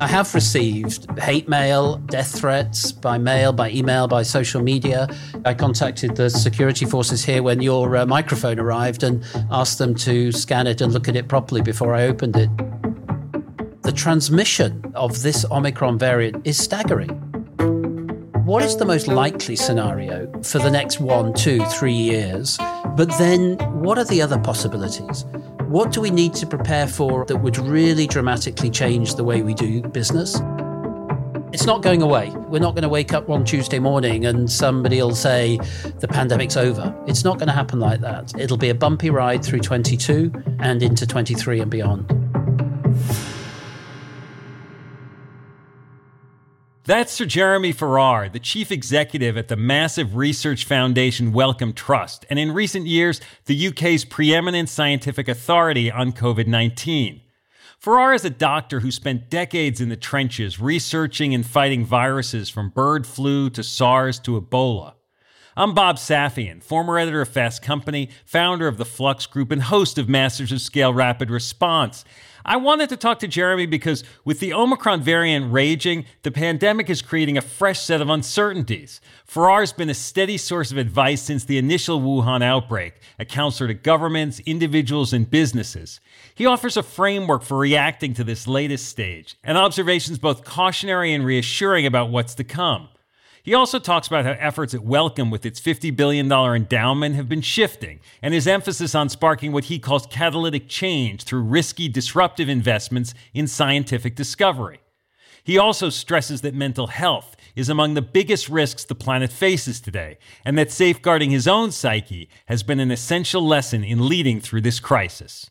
I have received hate mail, death threats by mail, by email, by social media. I contacted the security forces here when your uh, microphone arrived and asked them to scan it and look at it properly before I opened it. The transmission of this Omicron variant is staggering. What is the most likely scenario for the next one, two, three years? But then, what are the other possibilities? What do we need to prepare for that would really dramatically change the way we do business? It's not going away. We're not going to wake up one Tuesday morning and somebody will say the pandemic's over. It's not going to happen like that. It'll be a bumpy ride through 22 and into 23 and beyond. That's Sir Jeremy Farrar, the chief executive at the massive research foundation Wellcome Trust, and in recent years, the UK's preeminent scientific authority on COVID 19. Farrar is a doctor who spent decades in the trenches researching and fighting viruses from bird flu to SARS to Ebola. I'm Bob Safian, former editor of Fast Company, founder of the Flux Group, and host of Masters of Scale Rapid Response. I wanted to talk to Jeremy because with the Omicron variant raging, the pandemic is creating a fresh set of uncertainties. Farrar's been a steady source of advice since the initial Wuhan outbreak, a counselor to governments, individuals, and businesses. He offers a framework for reacting to this latest stage, and observations both cautionary and reassuring about what's to come. He also talks about how efforts at Wellcome with its $50 billion endowment have been shifting, and his emphasis on sparking what he calls catalytic change through risky, disruptive investments in scientific discovery. He also stresses that mental health is among the biggest risks the planet faces today, and that safeguarding his own psyche has been an essential lesson in leading through this crisis.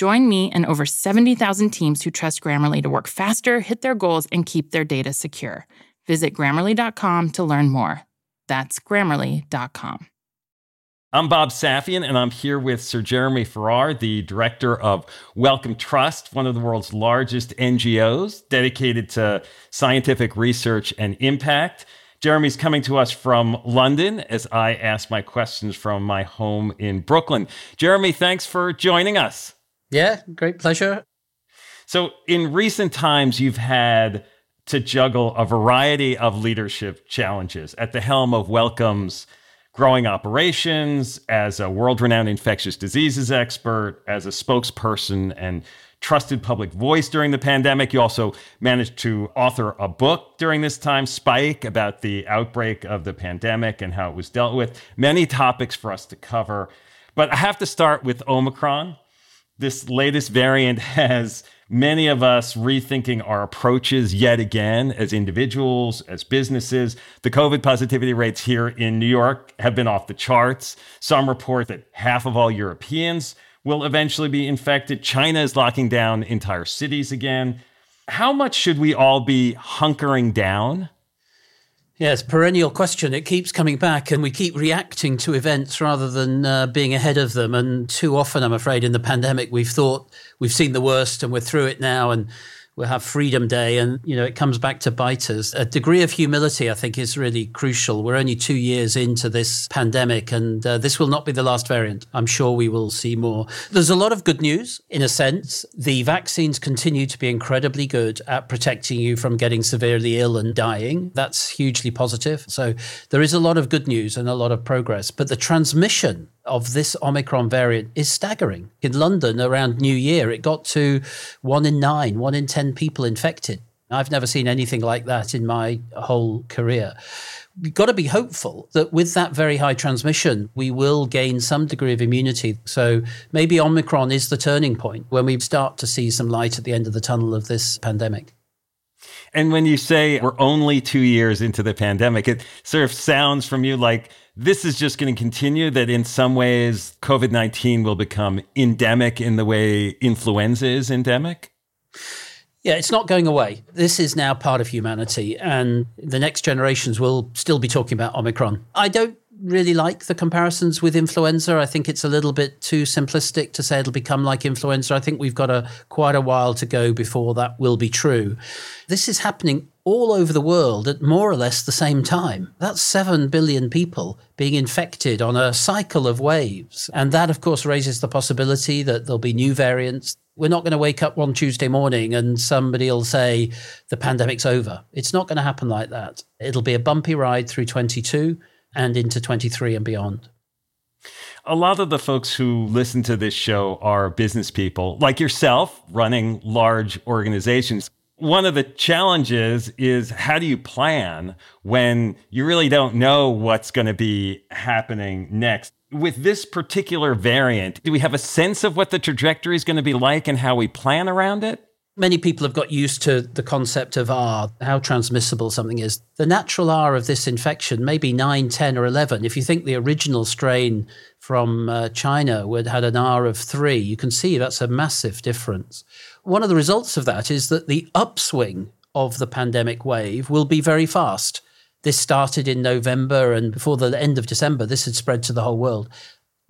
Join me and over 70,000 teams who trust Grammarly to work faster, hit their goals, and keep their data secure. Visit grammarly.com to learn more. That's grammarly.com. I'm Bob Safian, and I'm here with Sir Jeremy Farrar, the director of Wellcome Trust, one of the world's largest NGOs dedicated to scientific research and impact. Jeremy's coming to us from London as I ask my questions from my home in Brooklyn. Jeremy, thanks for joining us. Yeah, great pleasure. So, in recent times, you've had to juggle a variety of leadership challenges at the helm of Wellcome's growing operations, as a world renowned infectious diseases expert, as a spokesperson and trusted public voice during the pandemic. You also managed to author a book during this time, Spike, about the outbreak of the pandemic and how it was dealt with. Many topics for us to cover. But I have to start with Omicron this latest variant has many of us rethinking our approaches yet again as individuals, as businesses. The COVID positivity rates here in New York have been off the charts. Some report that half of all Europeans will eventually be infected. China is locking down entire cities again. How much should we all be hunkering down? Yes, perennial question. It keeps coming back, and we keep reacting to events rather than uh, being ahead of them. And too often, I'm afraid, in the pandemic, we've thought we've seen the worst and we're through it now. And we'll have Freedom Day, and you know it comes back to bite us. A degree of humility, I think, is really crucial. We're only two years into this pandemic, and uh, this will not be the last variant. I'm sure we will see more. There's a lot of good news, in a sense. The vaccines continue to be incredibly good at protecting you from getting severely ill and dying. That's hugely positive. So there is a lot of good news and a lot of progress, but the transmission of this Omicron variant is staggering. In London around New Year, it got to one in nine, one in 10 people infected. I've never seen anything like that in my whole career. We've got to be hopeful that with that very high transmission, we will gain some degree of immunity. So maybe Omicron is the turning point when we start to see some light at the end of the tunnel of this pandemic. And when you say we're only two years into the pandemic, it sort of sounds from you like this is just going to continue, that in some ways COVID 19 will become endemic in the way influenza is endemic? Yeah, it's not going away. This is now part of humanity, and the next generations will still be talking about Omicron. I don't really like the comparisons with influenza. I think it's a little bit too simplistic to say it'll become like influenza. I think we've got a quite a while to go before that will be true. This is happening all over the world at more or less the same time. That's 7 billion people being infected on a cycle of waves. And that, of course, raises the possibility that there'll be new variants. We're not going to wake up one Tuesday morning and somebody will say the pandemic's over. It's not going to happen like that. It'll be a bumpy ride through 22 and into 23 and beyond. A lot of the folks who listen to this show are business people like yourself running large organizations. One of the challenges is how do you plan when you really don't know what's going to be happening next? With this particular variant, do we have a sense of what the trajectory is going to be like and how we plan around it? Many people have got used to the concept of R, how transmissible something is. The natural R of this infection may be 9, 10, or 11. If you think the original strain from uh, China would had an R of 3, you can see that's a massive difference. One of the results of that is that the upswing of the pandemic wave will be very fast. This started in November, and before the end of December, this had spread to the whole world.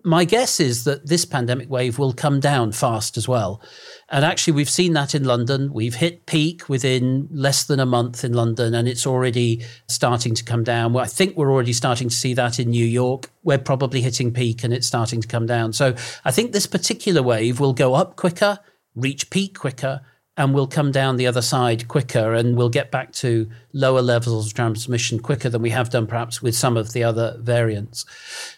My guess is that this pandemic wave will come down fast as well. And actually, we've seen that in London. We've hit peak within less than a month in London, and it's already starting to come down. Well, I think we're already starting to see that in New York. We're probably hitting peak and it's starting to come down. So I think this particular wave will go up quicker, reach peak quicker, and we'll come down the other side quicker and we'll get back to lower levels of transmission quicker than we have done perhaps with some of the other variants.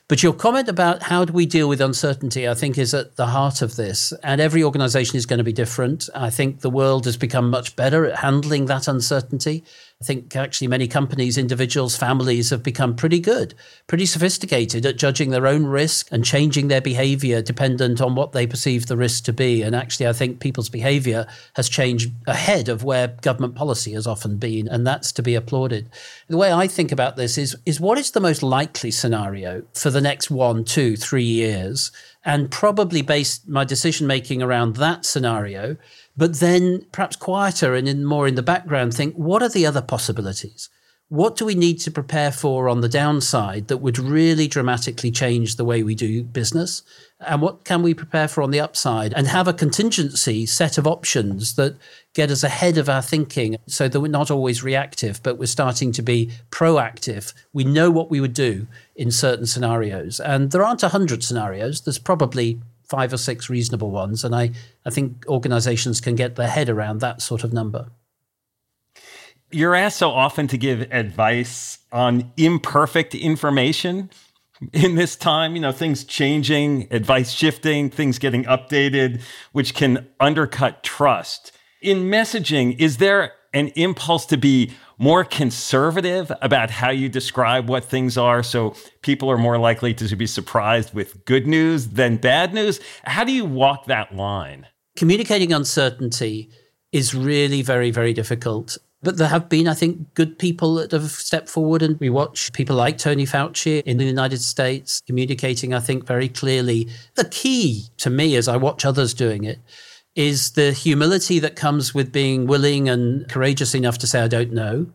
But your comment about how do we deal with uncertainty, I think, is at the heart of this. And every organization is going to be different. I think the world has become much better at handling that uncertainty. I think actually many companies, individuals, families have become pretty good, pretty sophisticated at judging their own risk and changing their behavior dependent on what they perceive the risk to be. And actually, I think people's behavior has changed ahead of where government policy has often been. And that's to be applauded. The way I think about this is, is what is the most likely scenario for the next one, two, three years? And probably base my decision making around that scenario but then perhaps quieter and in more in the background think what are the other possibilities what do we need to prepare for on the downside that would really dramatically change the way we do business and what can we prepare for on the upside? And have a contingency set of options that get us ahead of our thinking so that we're not always reactive but we're starting to be proactive. We know what we would do in certain scenarios. And there aren't 100 scenarios. There's probably five or six reasonable ones. And I, I think organizations can get their head around that sort of number. You're asked so often to give advice on imperfect information in this time, you know, things changing, advice shifting, things getting updated, which can undercut trust. In messaging, is there an impulse to be more conservative about how you describe what things are so people are more likely to be surprised with good news than bad news? How do you walk that line? Communicating uncertainty is really very, very difficult. But there have been, I think, good people that have stepped forward, and we watch people like Tony Fauci in the United States communicating, I think, very clearly. The key to me, as I watch others doing it, is the humility that comes with being willing and courageous enough to say, I don't know.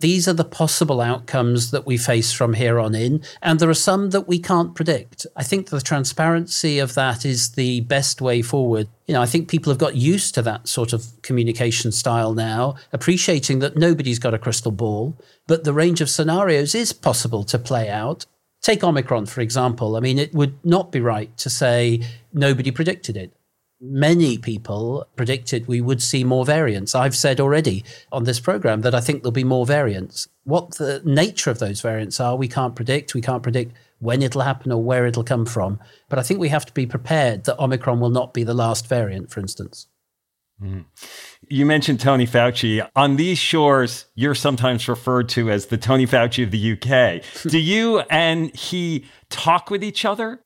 These are the possible outcomes that we face from here on in. And there are some that we can't predict. I think the transparency of that is the best way forward. You know, I think people have got used to that sort of communication style now, appreciating that nobody's got a crystal ball, but the range of scenarios is possible to play out. Take Omicron, for example. I mean, it would not be right to say nobody predicted it many people predicted we would see more variants. I've said already on this program that I think there'll be more variants. What the nature of those variants are, we can't predict. We can't predict when it'll happen or where it'll come from. But I think we have to be prepared that Omicron will not be the last variant, for instance. Mm. You mentioned Tony Fauci. On these shores, you're sometimes referred to as the Tony Fauci of the UK. Do you and he talk with each other?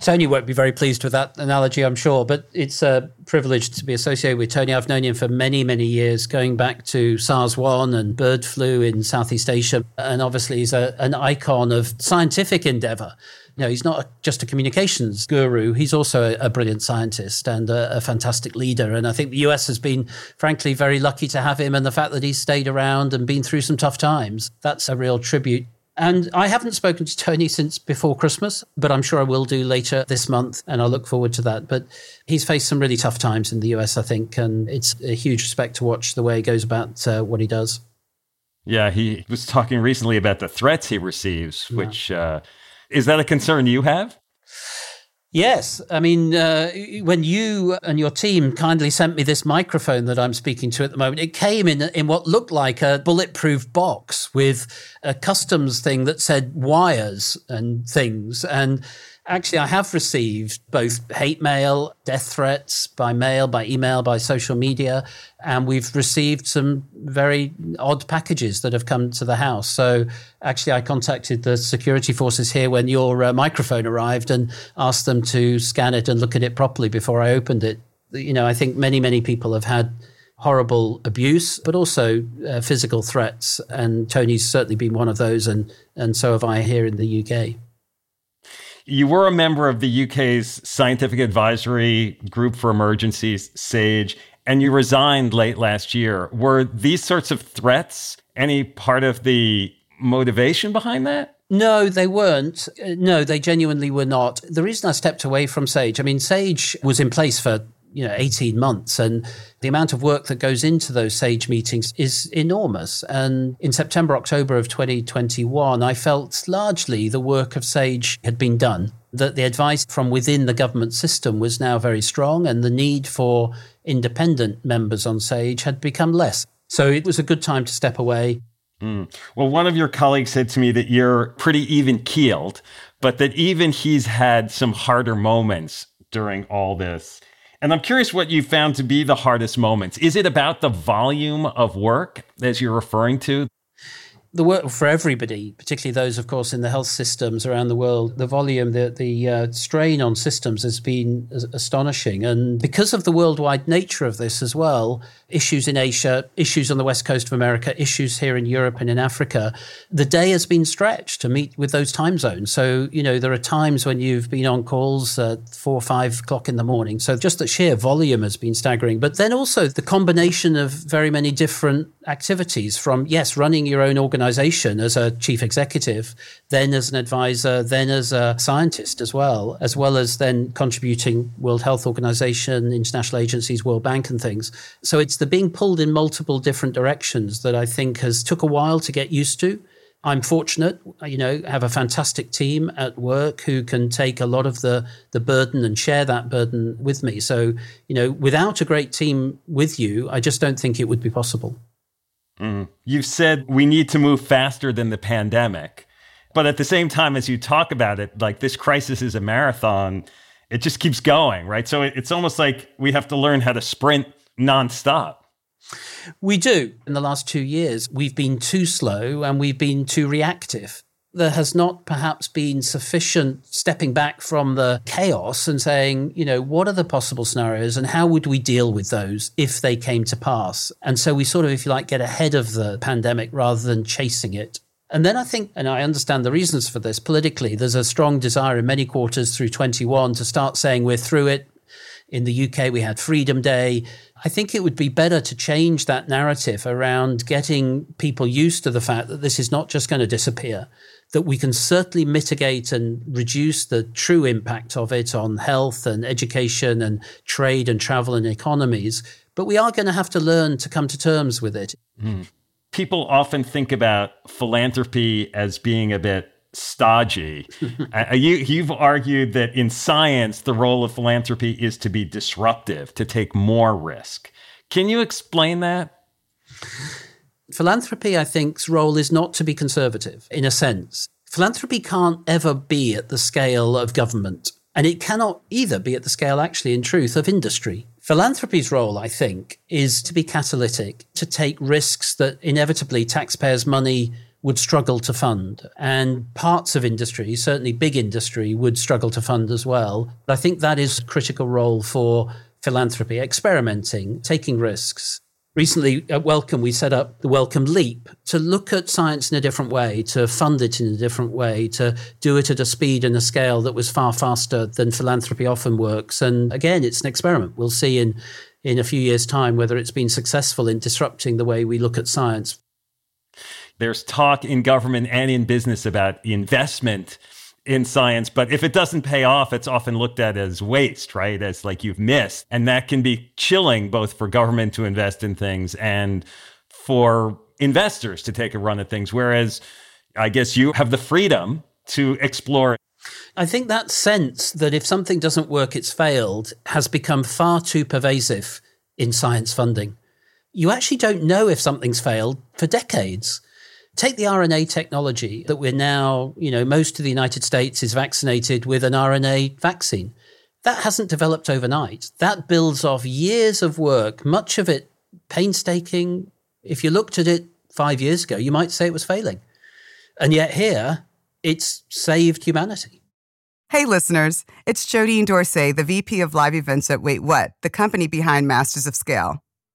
Tony won't be very pleased with that analogy, I'm sure, but it's a privilege to be associated with Tony. I've known him for many, many years, going back to SARS 1 and bird flu in Southeast Asia. And obviously, he's a, an icon of scientific endeavor. You know, he's not just a communications guru. He's also a, a brilliant scientist and a, a, fantastic leader. And I think the US has been, frankly, very lucky to have him. And the fact that he's stayed around and been through some tough times, that's a real tribute and I haven't spoken to Tony since before Christmas, but I'm sure I will do later this month, and I look forward to that. But he's faced some really tough times in the US, I think, and it's a huge respect to watch the way he goes about uh, what he does. Yeah, he was talking recently about the threats he receives, which uh, is that a concern you have? Yes. I mean, uh, when you and your team kindly sent me this microphone that I'm speaking to at the moment, it came in, in what looked like a bulletproof box with a customs thing that said wires and things. And Actually, I have received both hate mail, death threats by mail, by email, by social media, and we've received some very odd packages that have come to the house. So, actually, I contacted the security forces here when your uh, microphone arrived and asked them to scan it and look at it properly before I opened it. You know, I think many, many people have had horrible abuse, but also uh, physical threats. And Tony's certainly been one of those, and, and so have I here in the UK. You were a member of the UK's Scientific Advisory Group for Emergencies, SAGE, and you resigned late last year. Were these sorts of threats any part of the motivation behind that? No, they weren't. Uh, no, they genuinely were not. The reason I stepped away from Sage, I mean, Sage was in place for you know 18 months and the amount of work that goes into those sage meetings is enormous. And in september october of 2021 i felt largely the work of sage had been done that the advice from within the government system was now very strong and the need for independent members on sage had become less. So it was a good time to step away. Mm. well one of your colleagues said to me that you're pretty even keeled but that even he's had some harder moments during all this and I'm curious what you found to be the hardest moments. Is it about the volume of work as you're referring to? The work for everybody, particularly those, of course, in the health systems around the world, the volume, the, the uh, strain on systems has been astonishing. And because of the worldwide nature of this as well, issues in Asia, issues on the west coast of America, issues here in Europe and in Africa, the day has been stretched to meet with those time zones. So, you know, there are times when you've been on calls at four or five o'clock in the morning. So just the sheer volume has been staggering. But then also the combination of very many different activities from, yes, running your own organization as a chief executive, then as an advisor, then as a scientist as well, as well as then contributing World Health Organization, international agencies, World Bank and things. So it's the being pulled in multiple different directions that I think has took a while to get used to. I'm fortunate, you know, have a fantastic team at work who can take a lot of the the burden and share that burden with me. So, you know, without a great team with you, I just don't think it would be possible. Mm. You've said we need to move faster than the pandemic. But at the same time, as you talk about it, like this crisis is a marathon, it just keeps going, right? So it's almost like we have to learn how to sprint nonstop. We do. In the last two years, we've been too slow and we've been too reactive there has not perhaps been sufficient stepping back from the chaos and saying, you know, what are the possible scenarios and how would we deal with those if they came to pass? And so we sort of, if you like, get ahead of the pandemic rather than chasing it. And then I think, and I understand the reasons for this politically, there's a strong desire in many quarters through 21 to start saying we're through it, In the UK, we had Freedom Day. I think it would be better to change that narrative around getting people used to the fact that this is not just going to disappear, that we can certainly mitigate and reduce the true impact of it on health and education and trade and travel and economies. But we are going to have to learn to come to terms with it. Mm. People often think about philanthropy as being a bit stodgy. uh, you, you've argued that in science, the role of philanthropy is to be disruptive, to take more risk. Can you explain that? Philanthropy, I think's role is not to be conservative in a sense. Philanthropy can't ever be at the scale of government, and it cannot either be at the scale, actually, in truth, of industry. Philanthropy's role, I think, is to be catalytic, to take risks that inevitably taxpayers' money would struggle to fund. And parts of industry, certainly big industry, would struggle to fund as well. But I think that is a critical role for philanthropy, experimenting, taking risks. Recently at Wellcome, we set up the Wellcome Leap to look at science in a different way, to fund it in a different way, to do it at a speed and a scale that was far faster than philanthropy often works. And again, it's an experiment. We'll see in, in a few years' time whether it's been successful in disrupting the way we look at science. There's talk in government and in business about investment in science, but if it doesn't pay off, it's often looked at as waste, right? As like you've missed. And that can be chilling both for government to invest in things and for investors to take a run at things. Whereas I guess you have the freedom to explore. I think that sense that if something doesn't work, it's failed has become far too pervasive in science funding. You actually don't know if something's failed for decades. Take the RNA technology that we're now, you know, most of the United States is vaccinated with an RNA vaccine. That hasn't developed overnight. That builds off years of work, much of it painstaking. If you looked at it five years ago, you might say it was failing. And yet here, it's saved humanity. Hey, listeners, it's Jodine Dorsey, the VP of Live Events at Wait What, the company behind Masters of Scale.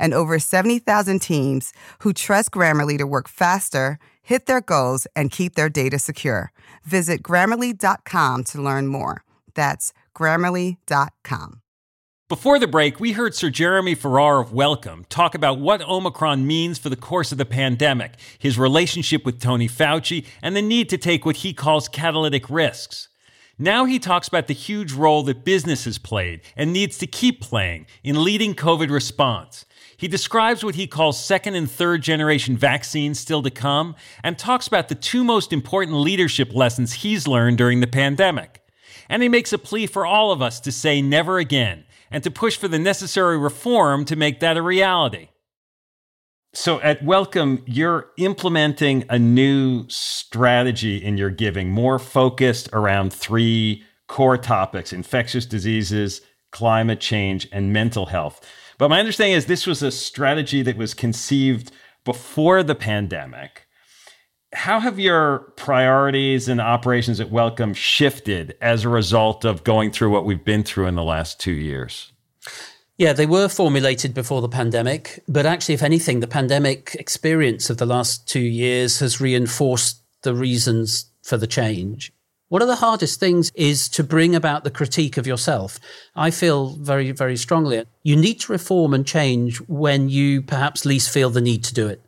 and over 70,000 teams who trust Grammarly to work faster, hit their goals, and keep their data secure. Visit grammarly.com to learn more. That's grammarly.com. Before the break, we heard Sir Jeremy Farrar of Wellcome talk about what Omicron means for the course of the pandemic, his relationship with Tony Fauci, and the need to take what he calls catalytic risks. Now he talks about the huge role that business has played and needs to keep playing in leading COVID response. He describes what he calls second and third generation vaccines still to come and talks about the two most important leadership lessons he's learned during the pandemic. And he makes a plea for all of us to say never again and to push for the necessary reform to make that a reality. So at Wellcome, you're implementing a new strategy in your giving, more focused around three core topics infectious diseases, climate change, and mental health. But my understanding is this was a strategy that was conceived before the pandemic. How have your priorities and operations at Wellcome shifted as a result of going through what we've been through in the last two years? Yeah, they were formulated before the pandemic, but actually, if anything, the pandemic experience of the last two years has reinforced the reasons for the change. One of the hardest things is to bring about the critique of yourself. I feel very, very strongly you need to reform and change when you perhaps least feel the need to do it.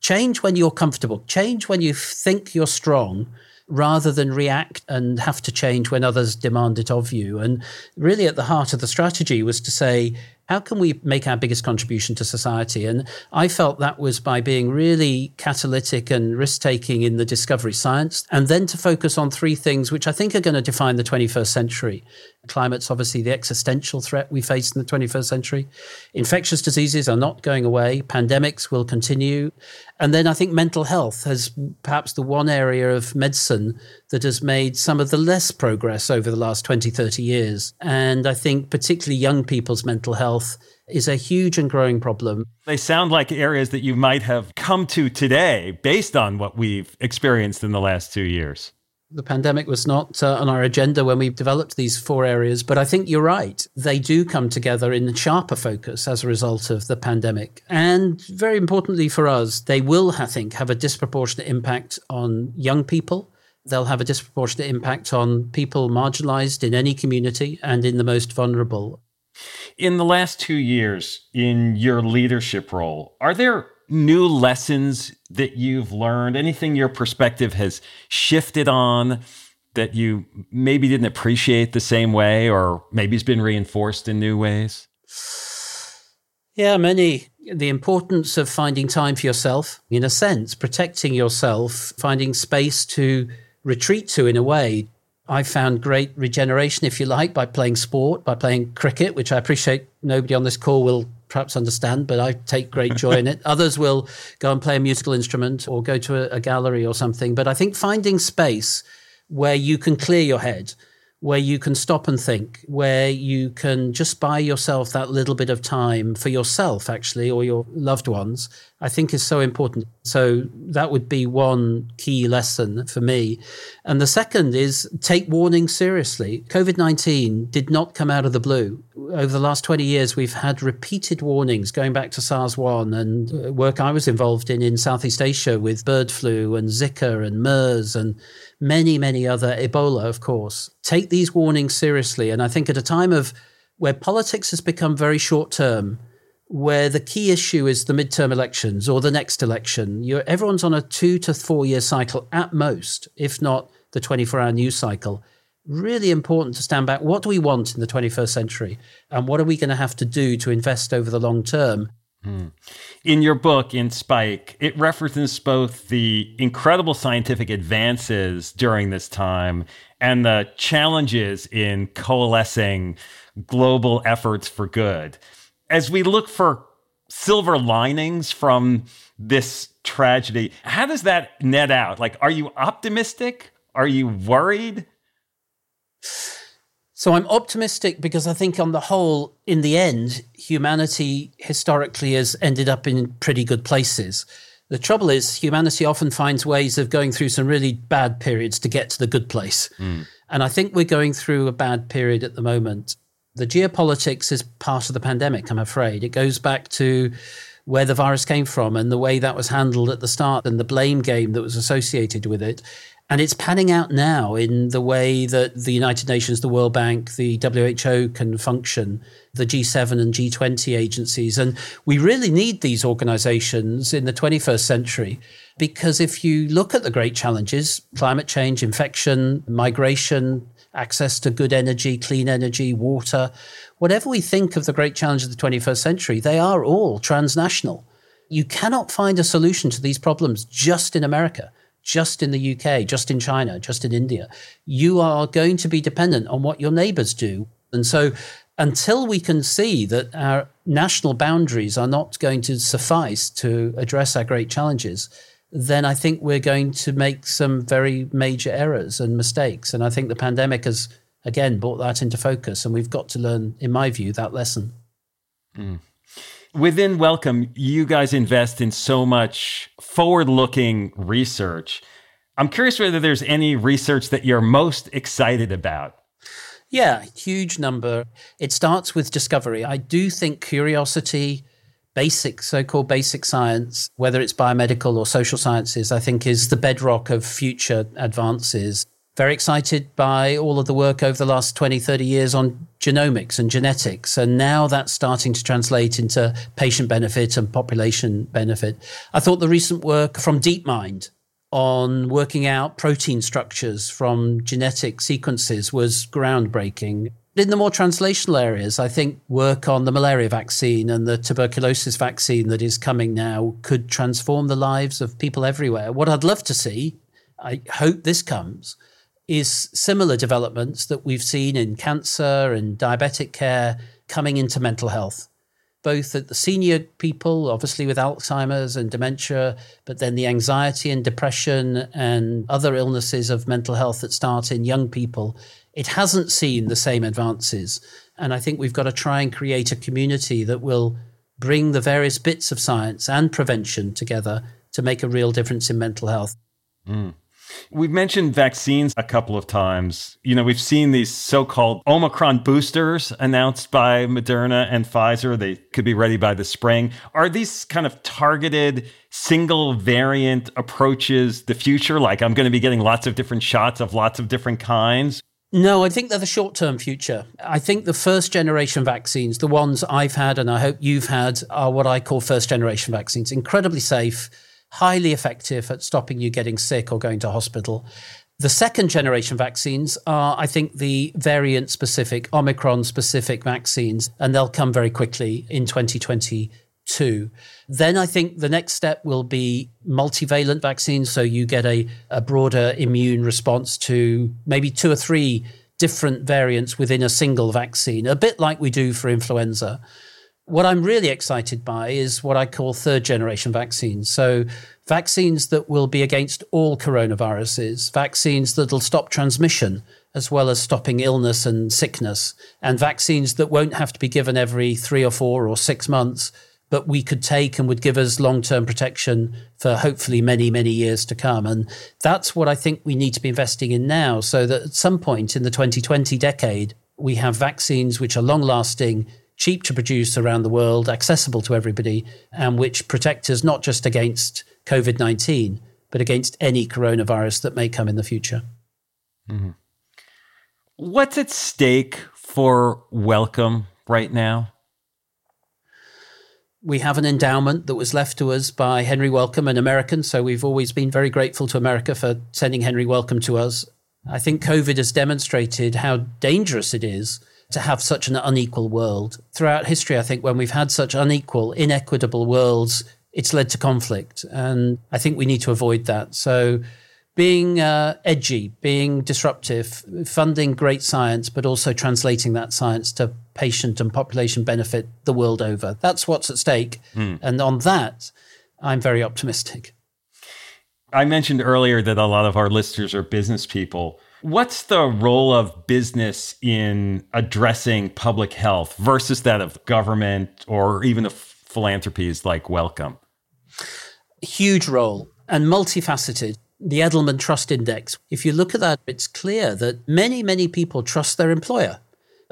Change when you're comfortable. Change when you think you're strong rather than react and have to change when others demand it of you. And really, at the heart of the strategy was to say, how can we make our biggest contribution to society? And I felt that was by being really catalytic and risk taking in the discovery science, and then to focus on three things which I think are going to define the 21st century Climate's obviously the existential threat we face in the 21st century. Infectious diseases are not going away. Pandemics will continue. And then I think mental health has perhaps the one area of medicine that has made some of the less progress over the last 20, 30 years. And I think particularly young people's mental health is a huge and growing problem. They sound like areas that you might have come to today based on what we've experienced in the last two years the pandemic was not uh, on our agenda when we developed these four areas, but I think you're right. They do come together in a sharper focus as a result of the pandemic. And very importantly for us, they will, I think, have a disproportionate impact on young people. They'll have a disproportionate impact on people marginalized in any community and in the most vulnerable. In the last two years, in your leadership role, are there new lessons that you've learned? Anything your perspective has shifted on that you maybe didn't appreciate the same way or maybe has been reinforced in new ways? Yeah, many. The importance of finding time for yourself, in a sense, protecting yourself, finding space to retreat to in a way. I found great regeneration, if you like, by playing sport, by playing cricket, which I appreciate nobody on this call will perhaps understand, but I take great joy in it. Others will go and play a musical instrument or go to a, a gallery or something. But I think finding space where you can clear your head where you can stop and think, where you can just buy yourself that little bit of time for yourself, actually, or your loved ones, I think is so important. So that would be one key lesson for me. And the second is take warning seriously. COVID 19 did not come out of the blue. Over the last 20 years, we've had repeated warnings going back to SARS 1 and uh, work I was involved in in Southeast Asia with bird flu and Zika and MERS and many, many other, Ebola, of course, take these warnings seriously. And I think at a time of where politics has become very short term, where the key issue is the midterm elections or the next election, everyone's on a two to four year cycle at most, if not the 24 hour news cycle. Really important to stand back. What do we want in the 21st century? And what are we going to have to do to invest over the long term? Hmm. In your book, in Spike, it references both the incredible scientific advances during this time and the challenges in coalescing global efforts for good. As we look for silver linings from this tragedy, how does that net out? Like, are you optimistic? Are you worried? So I'm optimistic because I think, on the whole, in the end, humanity historically has ended up in pretty good places. The trouble is, humanity often finds ways of going through some really bad periods to get to the good place. Mm. And I think we're going through a bad period at the moment. The geopolitics is part of the pandemic, I'm afraid. It goes back to where the virus came from and the way that was handled at the start and the blame game that was associated with it. And it's panning out now in the way that the United Nations, the World Bank, the WHO can function, the G7 and G20 agencies. And we really need these organizations in the 21st century because if you look at the great challenges climate change, infection, migration, access to good energy, clean energy, water whatever we think of the great challenges of the 21st century, they are all transnational. You cannot find a solution to these problems just in America just in the UK, just in China, just in India. You are going to be dependent on what your neighbors do. And so until we can see that our national boundaries are not going to suffice to address our great challenges, then I think we're going to make some very major errors and mistakes. And I think the pandemic has, again, brought that into focus. And we've got to learn, in my view, that lesson. Mm. Within Wellcome, you guys invest in so much forward looking research. I'm curious whether there's any research that you're most excited about. Yeah, huge number. It starts with discovery. I do think curiosity, basic, so called basic science, whether it's biomedical or social sciences, I think is the bedrock of future advances very excited by all of the work over the last 20, 30 years on genomics and genetics. And now that's starting to translate into patient benefit and population benefit. I thought the recent work from DeepMind on working out protein structures from genetic sequences was groundbreaking. In the more translational areas, I think work on the malaria vaccine and the tuberculosis vaccine that is coming now could transform the lives of people everywhere. What I'd love to see, I hope this comes, is similar developments that we've seen in cancer and diabetic care coming into mental health both at the senior people, obviously with Alzheimer's and dementia, but then the anxiety and depression and other illnesses of mental health that start in young people, it hasn't seen the same advances. And I think we've got to try and create a community that will bring the various bits of science and prevention together to make a real difference in mental health. Mm. We've mentioned vaccines a couple of times. You know, we've seen these so called Omicron boosters announced by Moderna and Pfizer. They could be ready by the spring. Are these kind of targeted single variant approaches the future? Like, I'm going to be getting lots of different shots of lots of different kinds? No, I think they're the short term future. I think the first generation vaccines, the ones I've had and I hope you've had, are what I call first generation vaccines. Incredibly safe highly effective at stopping you getting sick or going to hospital. The second generation vaccines are, I think, the variant specific, Omicron specific vaccines, and they'll come very quickly in 2022. Then I think the next step will be multivalent vaccines. So you get a, a broader immune response to maybe two or three different variants within a single vaccine, a bit like we do for influenza. What I'm really excited by is what I call third generation vaccines. So, vaccines that will be against all coronaviruses, vaccines that'll stop transmission as well as stopping illness and sickness, and vaccines that won't have to be given every three or four or six months, but we could take and would give us long term protection for hopefully many, many years to come. And that's what I think we need to be investing in now so that at some point in the 2020 decade, we have vaccines which are long lasting cheap to produce around the world, accessible to everybody, and which protect us not just against COVID 19, but against any coronavirus that may come in the future. Mm-hmm. What's at stake for Wellcome right now? We have an endowment that was left to us by Henry Wellcome, an American. So we've always been very grateful to America for sending Henry Wellcome to us. I think COVID has demonstrated how dangerous it is to have such an unequal world. Throughout history, I think when we've had such unequal, inequitable worlds, it's led to conflict. And I think we need to avoid that. So, being uh, edgy, being disruptive, funding great science, but also translating that science to patient and population benefit the world over. That's what's at stake. Mm. And on that, I'm very optimistic. I mentioned earlier that a lot of our listeners are business people. What's the role of business in addressing public health versus that of government or even of philanthropies like Wellcome? Huge role and multifaceted. The Edelman Trust Index, if you look at that, it's clear that many, many people trust their employer.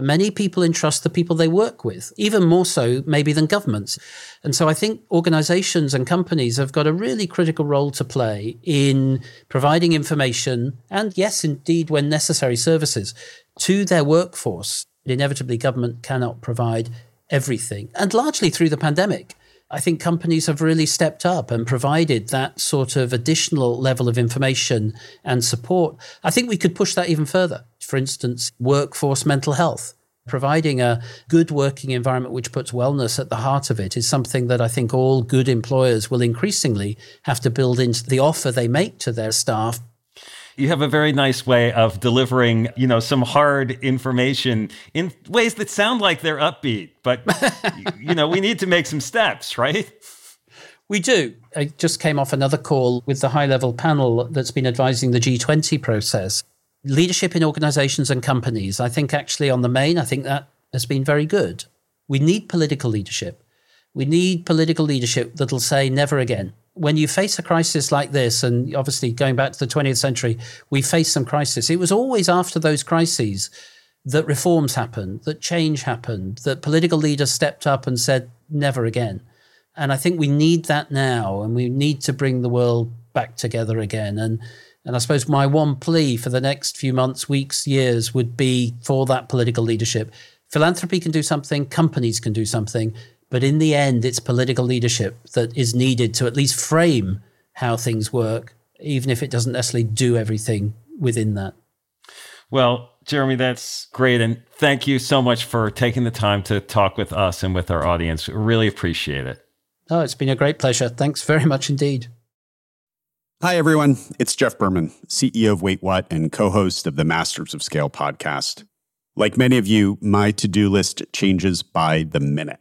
Many people entrust the people they work with, even more so maybe than governments. And so I think organizations and companies have got a really critical role to play in providing information and, yes, indeed, when necessary, services to their workforce. Inevitably, government cannot provide everything, and largely through the pandemic. I think companies have really stepped up and provided that sort of additional level of information and support. I think we could push that even further. For instance, workforce mental health. Providing a good working environment which puts wellness at the heart of it is something that I think all good employers will increasingly have to build into the offer they make to their staff you have a very nice way of delivering, you know, some hard information in ways that sound like they're upbeat, but you know, we need to make some steps, right? We do. I just came off another call with the high level panel that's been advising the G20 process. Leadership in organizations and companies. I think actually on the main, I think that has been very good. We need political leadership. We need political leadership that'll say never again when you face a crisis like this, and obviously going back to the 20th century, we faced some crisis. It was always after those crises that reforms happened, that change happened, that political leaders stepped up and said, never again. And I think we need that now, and we need to bring the world back together again. And and I suppose my one plea for the next few months, weeks, years would be for that political leadership. Philanthropy can do something, companies can do something, but in the end, it's political leadership that is needed to at least frame how things work, even if it doesn't necessarily do everything within that. Well, Jeremy, that's great. And thank you so much for taking the time to talk with us and with our audience. Really appreciate it. Oh, it's been a great pleasure. Thanks very much indeed. Hi, everyone. It's Jeff Berman, CEO of Wait What and co host of the Masters of Scale podcast. Like many of you, my to do list changes by the minute.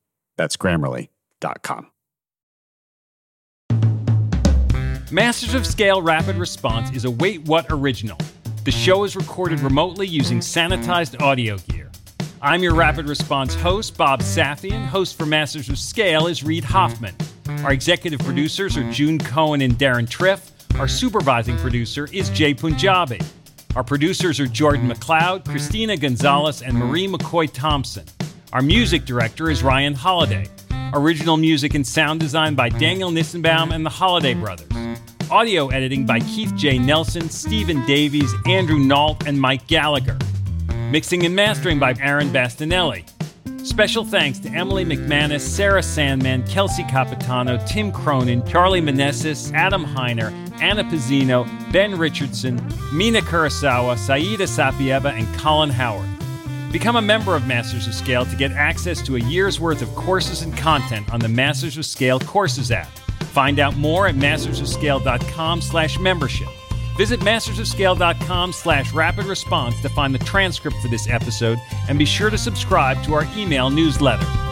That's grammarly.com. Masters of Scale Rapid Response is a Wait What original. The show is recorded remotely using sanitized audio gear. I'm your Rapid Response host, Bob Safian. Host for Masters of Scale is Reid Hoffman. Our executive producers are June Cohen and Deron Triff. Our supervising producer is Jay Punjabi. Our producers are Jordan McLeod, Christina Gonzalez, and Marie McCoy Thompson. Our music director is Ryan Holiday. Original music and sound design by Daniel Nissenbaum and the Holiday Brothers. Audio editing by Keith J. Nelson, Stephen Davies, Andrew Nault, and Mike Gallagher. Mixing and mastering by Aaron Bastinelli. Special thanks to Emily McManus, Sarah Sandman, Kelsey Capitano, Tim Cronin, Charlie Manessis, Adam Heiner, Anna Pizzino, Ben Richardson, Mina Kurosawa, Saida Sapieva, and Colin Howard. Become a member of Masters of Scale to get access to a year's worth of courses and content on the Masters of Scale Courses app. Find out more at mastersofscale.com slash membership. Visit mastersofscale.com slash rapid response to find the transcript for this episode and be sure to subscribe to our email newsletter.